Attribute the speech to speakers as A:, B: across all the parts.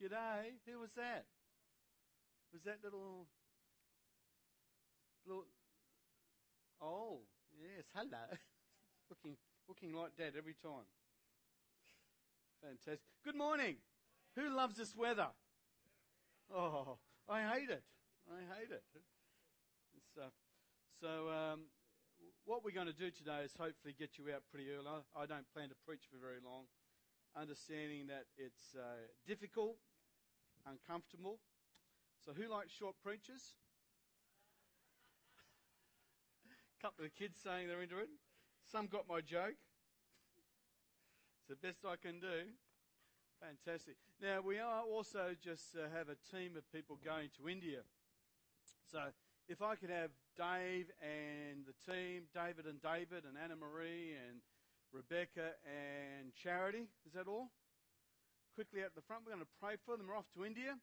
A: G'day. Who was that? Was that little. Little. Oh, yes. Hello. looking, looking like dad every time. Fantastic. Good morning. Who loves this weather? Oh, I hate it. I hate it. So, so um, what we're going to do today is hopefully get you out pretty early. I don't plan to preach for very long, understanding that it's uh, difficult, uncomfortable. So, who likes short preachers? A couple of kids saying they're into it. Some got my joke. It's the best I can do. Fantastic. Now, we are also just uh, have a team of people going to India. So, if I could have Dave and the team, David and David and Anna Marie and Rebecca and Charity, is that all? Quickly at the front, we're going to pray for them. We're off to India.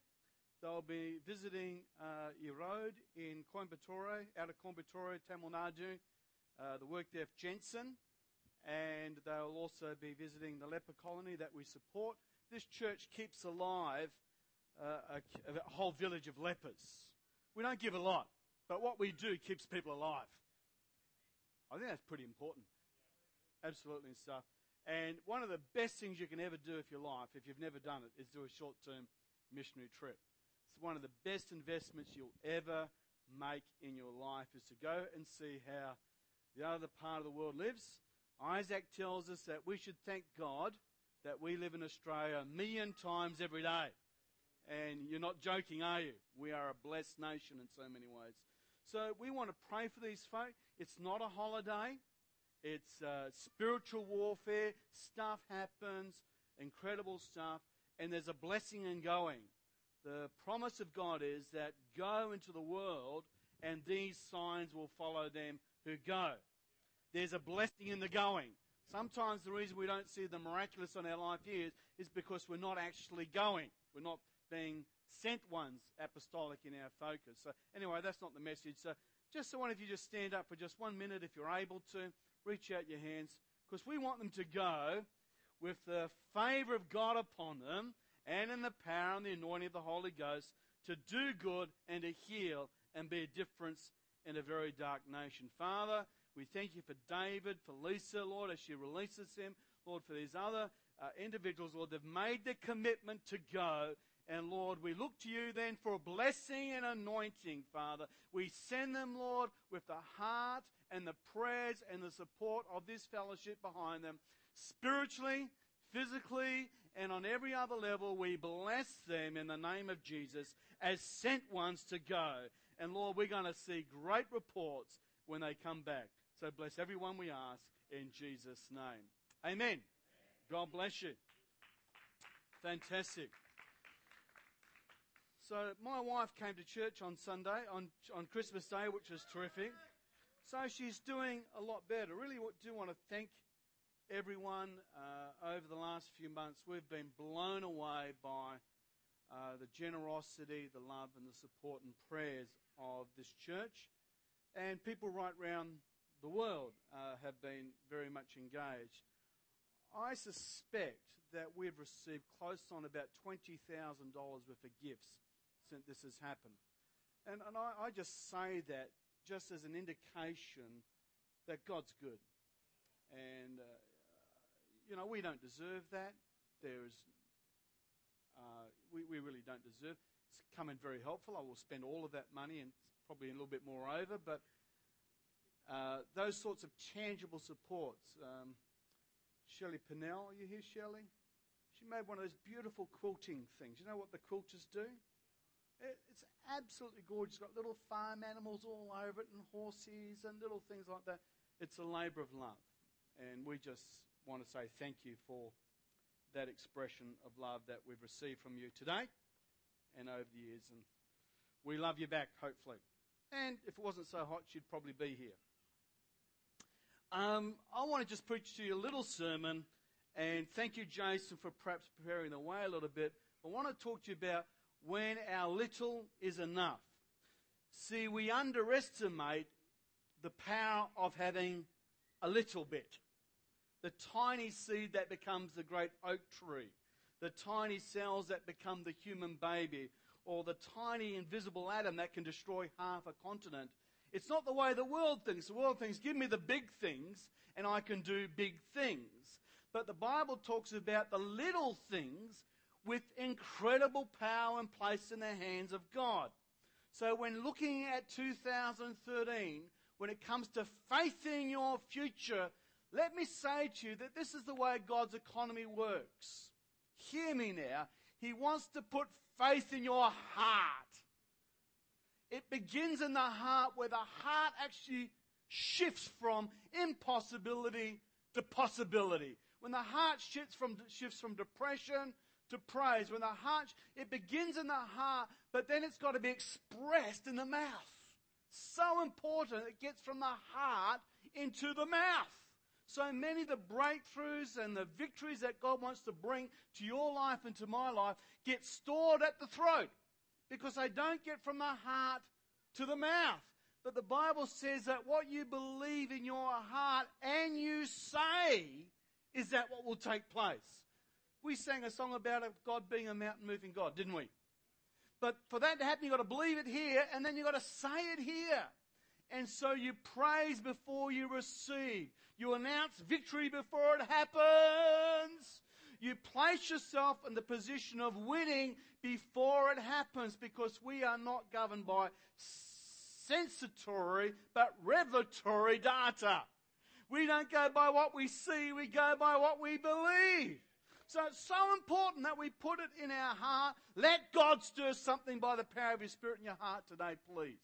A: They'll be visiting uh, Erode in Coimbatore, out of Coimbatore, Tamil Nadu, uh, the WorkDeaf Jensen, and they'll also be visiting the leper colony that we support. This church keeps alive uh, a, a whole village of lepers. We don't give a lot. But what we do keeps people alive. I think that's pretty important. Absolutely and stuff. And one of the best things you can ever do if your life, if you've never done it, is do a short term missionary trip. It's one of the best investments you'll ever make in your life is to go and see how the other part of the world lives. Isaac tells us that we should thank God that we live in Australia a million times every day. And you're not joking, are you? We are a blessed nation in so many ways. So we want to pray for these folk. It's not a holiday. It's uh, spiritual warfare. Stuff happens, incredible stuff, and there's a blessing in going. The promise of God is that go into the world, and these signs will follow them who go. There's a blessing in the going. Sometimes the reason we don't see the miraculous on our life here is because we're not actually going. We're not being sent ones apostolic in our focus. So, anyway, that's not the message. So, just so one of you just stand up for just one minute if you're able to. Reach out your hands because we want them to go with the favor of God upon them and in the power and the anointing of the Holy Ghost to do good and to heal and be a difference in a very dark nation. Father, we thank you for David, for Lisa, Lord, as she releases him. Lord, for these other uh, individuals, Lord, they've made the commitment to go and Lord, we look to you then for a blessing and anointing, Father. We send them, Lord, with the heart and the prayers and the support of this fellowship behind them. Spiritually, physically, and on every other level, we bless them in the name of Jesus as sent ones to go. And Lord, we're going to see great reports when they come back. So bless everyone we ask in Jesus' name. Amen. God bless you. Fantastic. So my wife came to church on Sunday, on, on Christmas Day, which was terrific. So she's doing a lot better. Really do want to thank everyone uh, over the last few months. We've been blown away by uh, the generosity, the love, and the support and prayers of this church. And people right around the world uh, have been very much engaged. I suspect that we've received close on about $20,000 worth of gifts since this has happened. And, and I, I just say that just as an indication that God's good. And, uh, you know, we don't deserve that. There's, uh, we, we really don't deserve. It's come in very helpful. I will spend all of that money and probably a little bit more over, but uh, those sorts of tangible supports. Um, Shelley Pinnell, are you here, Shelley? She made one of those beautiful quilting things. You know what the quilters do? It's absolutely gorgeous. It's got little farm animals all over it and horses and little things like that. It's a labour of love. And we just want to say thank you for that expression of love that we've received from you today and over the years. And we love you back, hopefully. And if it wasn't so hot, you'd probably be here. Um, I want to just preach to you a little sermon. And thank you, Jason, for perhaps preparing the way a little bit. I want to talk to you about when our little is enough. See, we underestimate the power of having a little bit. The tiny seed that becomes the great oak tree. the tiny cells that become the human baby, or the tiny invisible atom that can destroy half a continent. It's not the way the world thinks. The world thinks, give me the big things and I can do big things. But the Bible talks about the little things with incredible power and placed in the hands of God. So when looking at 2013, when it comes to faith in your future, let me say to you that this is the way God's economy works. Hear me now. He wants to put faith in your heart. It begins in the heart where the heart actually shifts from impossibility to possibility. When the heart shifts from, shifts from depression to praise, when the heart, it begins in the heart, but then it's got to be expressed in the mouth. So important, it gets from the heart into the mouth. So many of the breakthroughs and the victories that God wants to bring to your life and to my life get stored at the throat because they don't get from the heart to the mouth. But the Bible says that what you believe in your heart and you say is that what will take place. We sang a song about God being a mountain moving God, didn't we? But for that to happen, you've got to believe it here and then you've got to say it here. And so you praise before you receive. You announce victory before it happens. You place yourself in the position of winning before it happens because we are not governed by sensatory but revelatory data. We don't go by what we see, we go by what we believe. So it's so important that we put it in our heart. Let God stir something by the power of His Spirit in your heart today, please.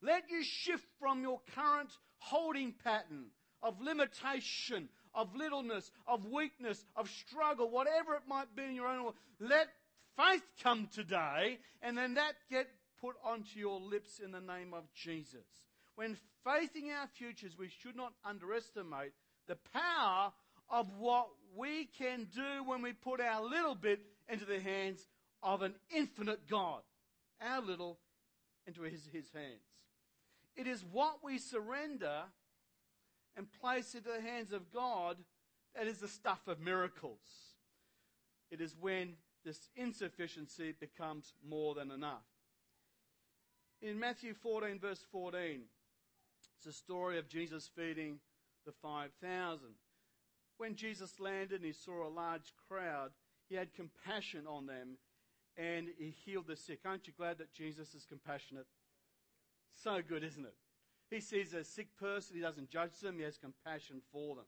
A: Let you shift from your current holding pattern of limitation, of littleness, of weakness, of struggle, whatever it might be in your own. Let faith come today and then that get put onto your lips in the name of Jesus. When facing our futures, we should not underestimate the power of what we can do when we put our little bit into the hands of an infinite God. Our little into his, his hands. It is what we surrender and place into the hands of God that is the stuff of miracles. It is when this insufficiency becomes more than enough. In Matthew 14, verse 14, it's a story of Jesus feeding the 5,000. When Jesus landed and he saw a large crowd, he had compassion on them and he healed the sick. Aren't you glad that Jesus is compassionate? So good, isn't it? He sees a sick person, he doesn't judge them, he has compassion for them.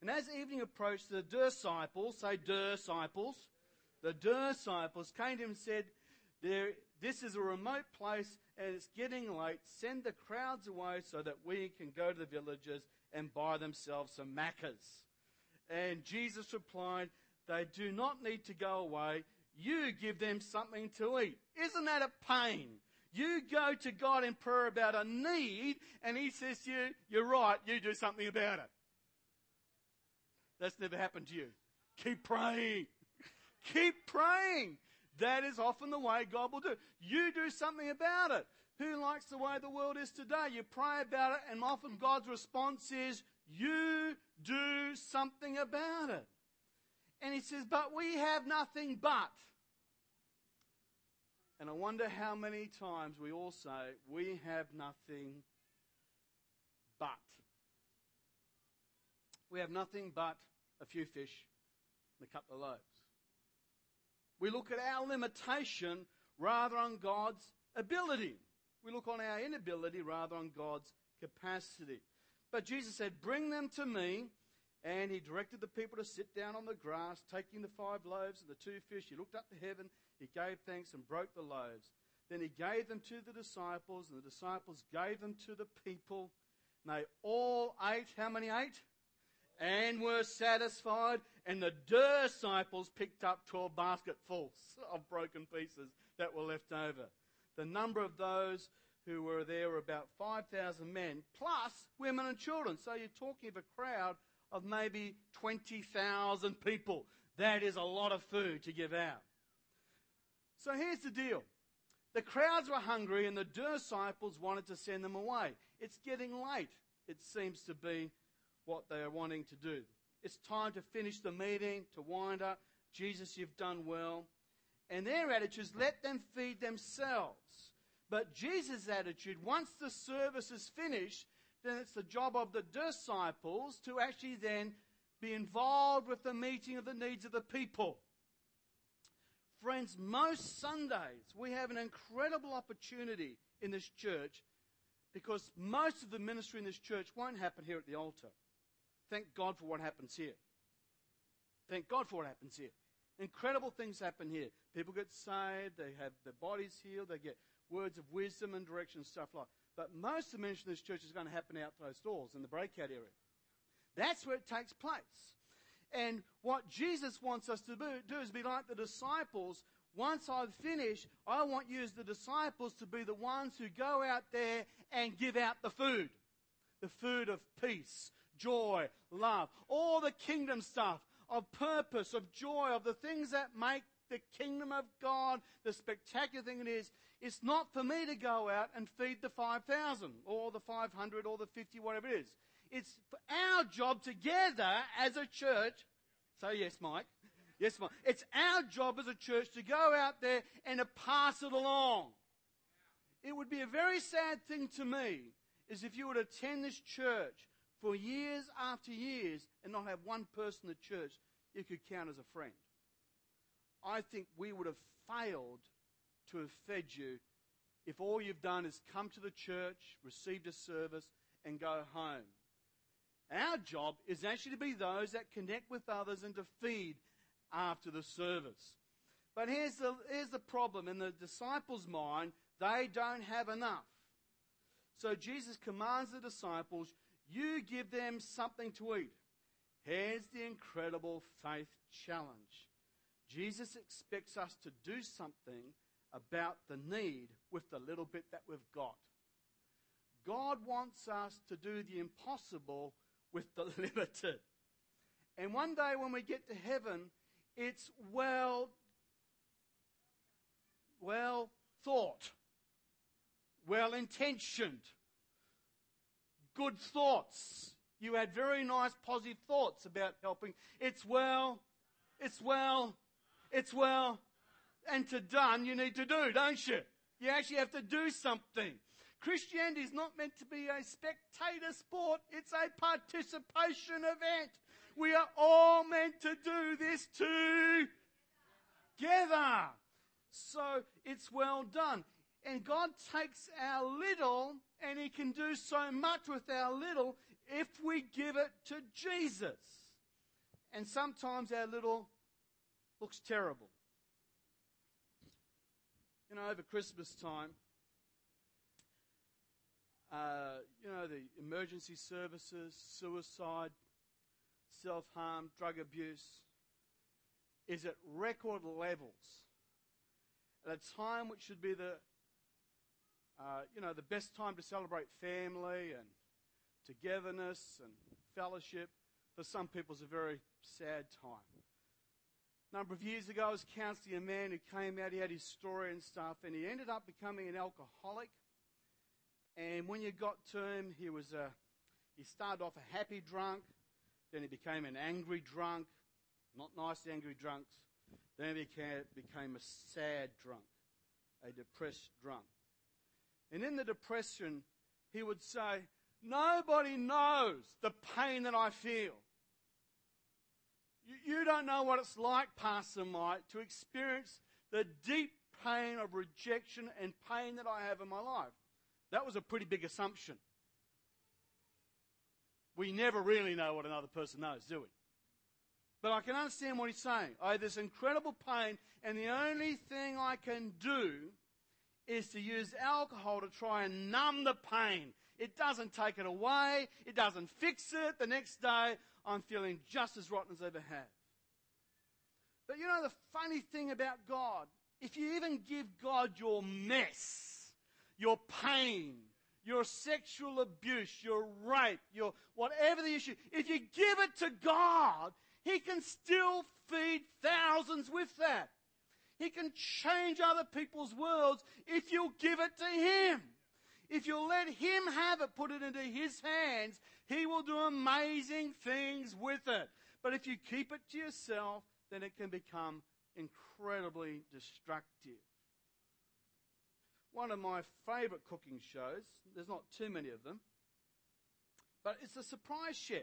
A: And as evening approached, the disciples, say disciples, the disciples came to him and said, this is a remote place and it's getting late. Send the crowds away so that we can go to the villages and buy themselves some maccas. And Jesus replied, They do not need to go away. You give them something to eat. Isn't that a pain? You go to God in prayer about a need, and He says to you, You're right, you do something about it. That's never happened to you. Keep praying. Keep praying. That is often the way God will do. You do something about it. Who likes the way the world is today? You pray about it, and often God's response is, You do something about it. And He says, But we have nothing but. And I wonder how many times we all say, We have nothing but. We have nothing but a few fish and a couple of loaves. We look at our limitation rather on God's ability. We look on our inability rather on God's capacity. But Jesus said, Bring them to me. And he directed the people to sit down on the grass, taking the five loaves and the two fish. He looked up to heaven, he gave thanks and broke the loaves. Then he gave them to the disciples, and the disciples gave them to the people. And they all ate. How many ate? And were satisfied. And the disciples picked up 12 basketfuls of broken pieces that were left over. The number of those who were there were about 5,000 men, plus women and children. So you're talking of a crowd of maybe 20,000 people. That is a lot of food to give out. So here's the deal. The crowds were hungry and the disciples wanted to send them away. It's getting late, it seems to be what they are wanting to do. It's time to finish the meeting, to wind up. Jesus, you've done well. And their attitude is let them feed themselves. But Jesus' attitude, once the service is finished, then it's the job of the disciples to actually then be involved with the meeting of the needs of the people. Friends, most Sundays we have an incredible opportunity in this church because most of the ministry in this church won't happen here at the altar. Thank God for what happens here. Thank God for what happens here. Incredible things happen here. People get saved, they have their bodies healed, they get words of wisdom and direction, stuff like But most of the ministry in this church is going to happen out those doors in the breakout area. That's where it takes place. And what Jesus wants us to do is be like the disciples. Once I've finished, I want you as the disciples to be the ones who go out there and give out the food. The food of peace, joy, love, all the kingdom stuff of purpose, of joy, of the things that make the kingdom of God the spectacular thing it is. It's not for me to go out and feed the 5,000 or the 500 or the 50, whatever it is. It's our job together as a church. So yes, Mike. Yes, Mike. It's our job as a church to go out there and to pass it along. It would be a very sad thing to me is if you would attend this church for years after years and not have one person in the church you could count as a friend. I think we would have failed to have fed you if all you've done is come to the church, received a service, and go home. Our job is actually to be those that connect with others and to feed after the service. But here's the, here's the problem. In the disciples' mind, they don't have enough. So Jesus commands the disciples, you give them something to eat. Here's the incredible faith challenge. Jesus expects us to do something about the need with the little bit that we've got. God wants us to do the impossible with the limited. And one day when we get to heaven, it's well, well thought, well intentioned, good thoughts. You had very nice positive thoughts about helping. It's well, it's well, it's well, and to done you need to do, don't you? You actually have to do something. Christianity is not meant to be a spectator sport, it's a participation event. We are all meant to do this together. So it's well done. And God takes our little and He can do so much with our little if we give it to Jesus. And sometimes our little looks terrible. You know, over Christmas time, uh, you know, the emergency services, suicide, self harm, drug abuse is at record levels. At a time which should be the, uh, you know, the best time to celebrate family and togetherness and fellowship, for some people it's a very sad time. Number of years ago, I was counseling a man who came out, he had his story and stuff, and he ended up becoming an alcoholic. And when you got to him, he was a, he started off a happy drunk, then he became an angry drunk, not nice angry drunks. Then he became, became a sad drunk, a depressed drunk. And in the depression, he would say, Nobody knows the pain that I feel. You, you don't know what it's like, Pastor Mike, to experience the deep pain of rejection and pain that I have in my life. That was a pretty big assumption. We never really know what another person knows, do we? But I can understand what he's saying. I have this incredible pain, and the only thing I can do is to use alcohol to try and numb the pain. It doesn't take it away, it doesn't fix it. The next day, I'm feeling just as rotten as I ever have. But you know the funny thing about God? If you even give God your mess, your pain, your sexual abuse, your rape, your whatever the issue, if you give it to God, He can still feed thousands with that. He can change other people's worlds if you'll give it to Him. If you'll let Him have it, put it into His hands, He will do amazing things with it. But if you keep it to yourself, then it can become incredibly destructive. One of my favourite cooking shows, there's not too many of them, but it's the Surprise Chef.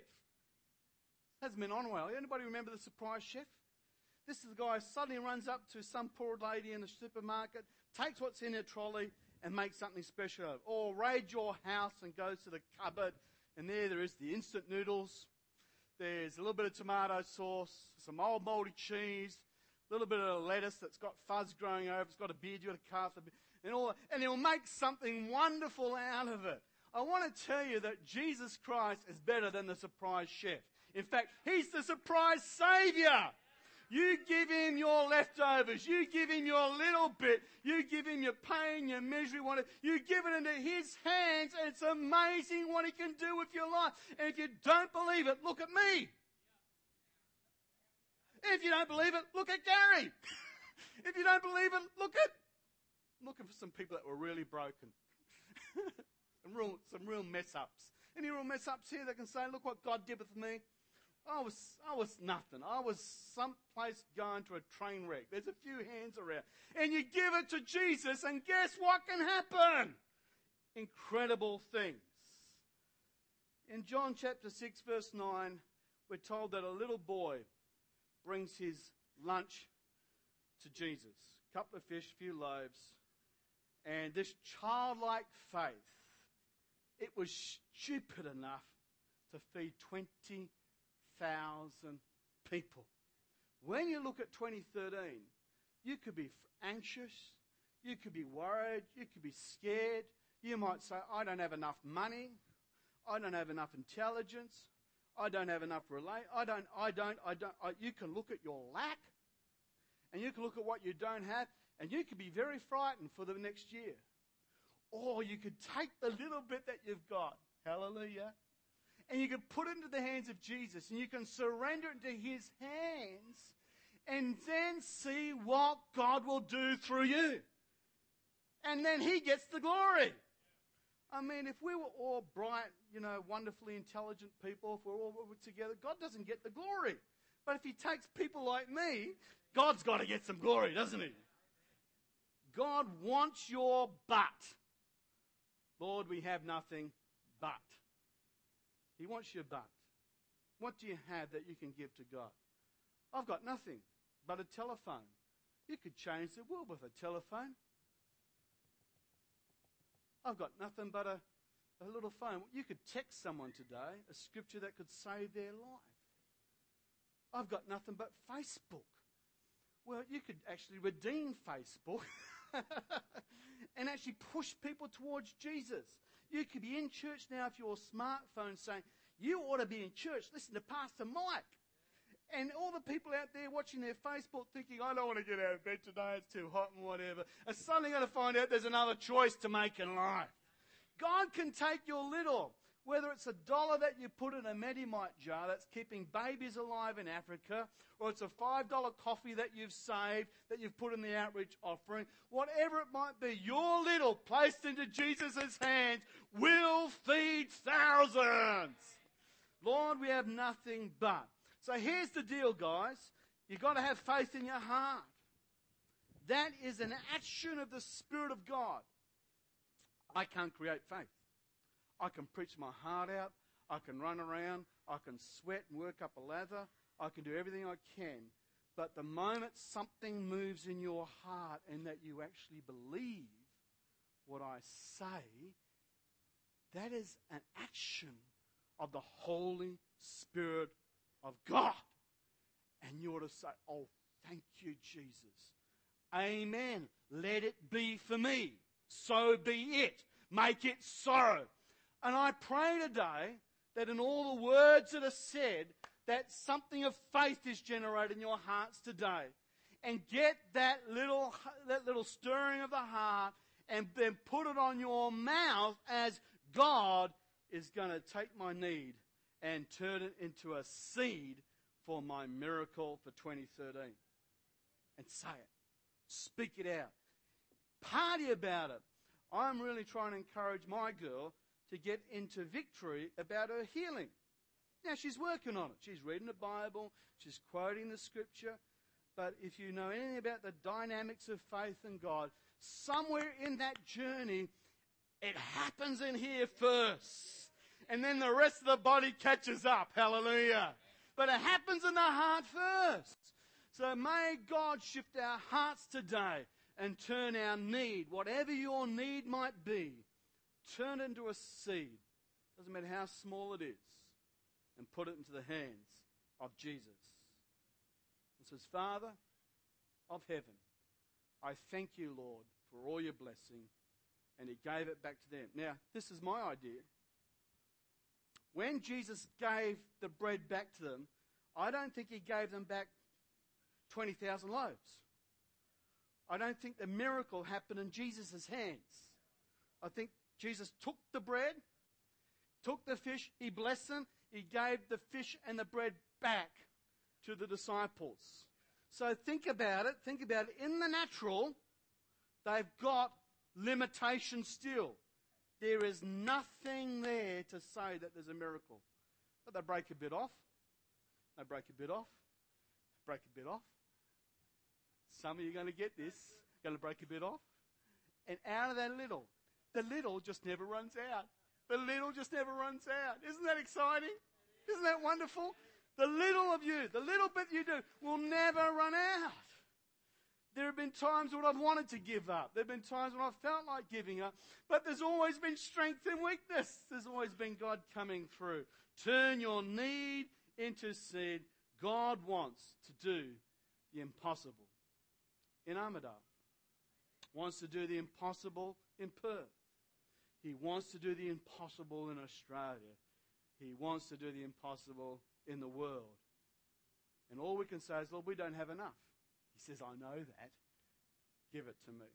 A: Hasn't been on while. Anybody remember the Surprise Chef? This is the guy who suddenly runs up to some poor lady in the supermarket, takes what's in her trolley, and make something special of. Or raid your house and goes to the cupboard, and there there is the instant noodles. There's a little bit of tomato sauce, some old moldy cheese, a little bit of lettuce that's got fuzz growing over. It's got a beard. You've got to carve the beard, and all, and he'll make something wonderful out of it. I want to tell you that Jesus Christ is better than the surprise chef. In fact, He's the surprise Savior. You give Him your leftovers. You give Him your little bit. You give Him your pain, your misery. You give it into His hands and it's amazing what He can do with your life. And if you don't believe it, look at me. If you don't believe it, look at Gary. if you don't believe it, look at, looking for some people that were really broken. some real, some real mess ups. Any real mess ups here that can say, look what God did with me? I was, I was nothing. I was someplace going to a train wreck. There's a few hands around. And you give it to Jesus and guess what can happen? Incredible things. In John chapter 6 verse 9, we're told that a little boy brings his lunch to Jesus. A couple of fish, a few loaves. And this childlike faith, it was stupid enough to feed 20,000 people. When you look at 2013, you could be anxious, you could be worried, you could be scared. You might say, I don't have enough money, I don't have enough intelligence, I don't have enough relate. I don't, I don't, I don't. I, you can look at your lack and you can look at what you don't have and you could be very frightened for the next year. Or you could take the little bit that you've got. Hallelujah. And you can put it into the hands of Jesus and you can surrender it into his hands and then see what God will do through you. And then he gets the glory. I mean, if we were all bright, you know, wonderfully intelligent people, if we're all together, God doesn't get the glory. But if He takes people like me, God's got to get some glory, doesn't He? God wants your butt. Lord, we have nothing but. He wants your butt. What do you have that you can give to God? I've got nothing but a telephone. You could change the world with a telephone. I've got nothing but a, a little phone. You could text someone today a scripture that could save their life. I've got nothing but Facebook. Well, you could actually redeem Facebook and actually push people towards Jesus. You could be in church now if your smartphone saying, You ought to be in church. Listen to Pastor Mike. And all the people out there watching their Facebook thinking, I don't want to get out of bed today, it's too hot and whatever, are suddenly going to find out there's another choice to make in life. God can take your little, whether it's a dollar that you put in a Medimite jar that's keeping babies alive in Africa, or it's a $5 coffee that you've saved, that you've put in the outreach offering, whatever it might be, your little placed into Jesus' hands will feed thousands. Lord, we have nothing but. So here's the deal, guys. You've got to have faith in your heart. That is an action of the Spirit of God. I can't create faith. I can preach my heart out. I can run around. I can sweat and work up a lather. I can do everything I can. But the moment something moves in your heart and that you actually believe what I say, that is an action of the Holy Spirit of God. And you're to say, Oh, thank you, Jesus. Amen. Let it be for me. So be it. Make it so. And I pray today that in all the words that are said, that something of faith is generated in your hearts today. And get that little, that little stirring of the heart and then put it on your mouth as God is going to take my need and turn it into a seed for my miracle for 2013. And say it. Speak it out. Party about it. I'm really trying to encourage my girl to get into victory about her healing. Now, she's working on it. She's reading the Bible, she's quoting the scripture, but if you know anything about the dynamics of faith and God, somewhere in that journey, it happens in here first. And then the rest of the body catches up. Hallelujah. But it happens in the heart first. So may God shift our hearts today and turn our need, whatever your need might be, turn it into a seed. Doesn't matter how small it is. And put it into the hands of Jesus. And says, Father of heaven, I thank you, Lord, for all your blessing. And he gave it back to them. Now, this is my idea. When Jesus gave the bread back to them, I don't think he gave them back 20,000 loaves. I don't think the miracle happened in Jesus' hands. I think Jesus took the bread, took the fish, he blessed them, he gave the fish and the bread back to the disciples. So think about it, think about it. In the natural, they've got limitations still. There is nothing there to say that there's a miracle. But they break a bit off. They break a bit off. Break a bit off. Some of you are going to get this. Going to break a bit off. And out of that little, the little just never runs out. The little just never runs out. Isn't that exciting? Isn't that wonderful? The little of you, the little bit you do, will never run out. There have been times when I've wanted to give up. There have been times when I've felt like giving up. But there's always been strength in weakness. There's always been God coming through. Turn your need into seed. God wants to do the impossible in Armidale. Wants to do the impossible in Perth. He wants to do the impossible in Australia. He wants to do the impossible in the world. And all we can say is, Lord, we don't have enough. He says, I know that. Give it to me.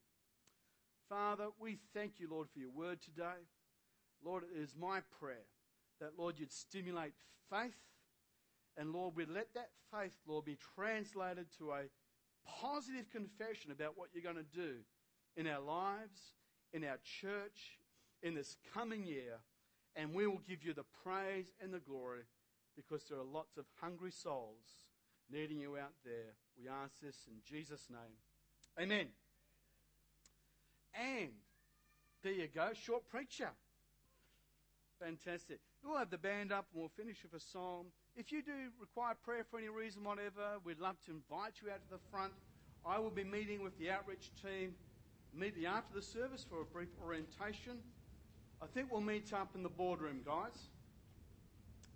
A: Father, we thank you, Lord, for your word today. Lord, it is my prayer that, Lord, you'd stimulate faith. And, Lord, we'd let that faith, Lord, be translated to a positive confession about what you're going to do in our lives, in our church, in this coming year. And we will give you the praise and the glory because there are lots of hungry souls needing you out there. We ask this in Jesus' name. Amen. And there you go, short preacher. Fantastic. We'll have the band up and we'll finish with a song. If you do require prayer for any reason, whatever, we'd love to invite you out to the front. I will be meeting with the outreach team immediately after the service for a brief orientation. I think we'll meet up in the boardroom, guys.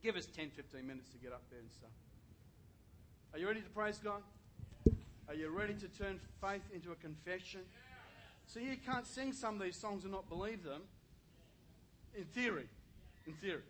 A: Give us 10, 15 minutes to get up there and stuff. Are you ready to praise God? Are you ready to turn faith into a confession? So you can't sing some of these songs and not believe them. In theory. In theory.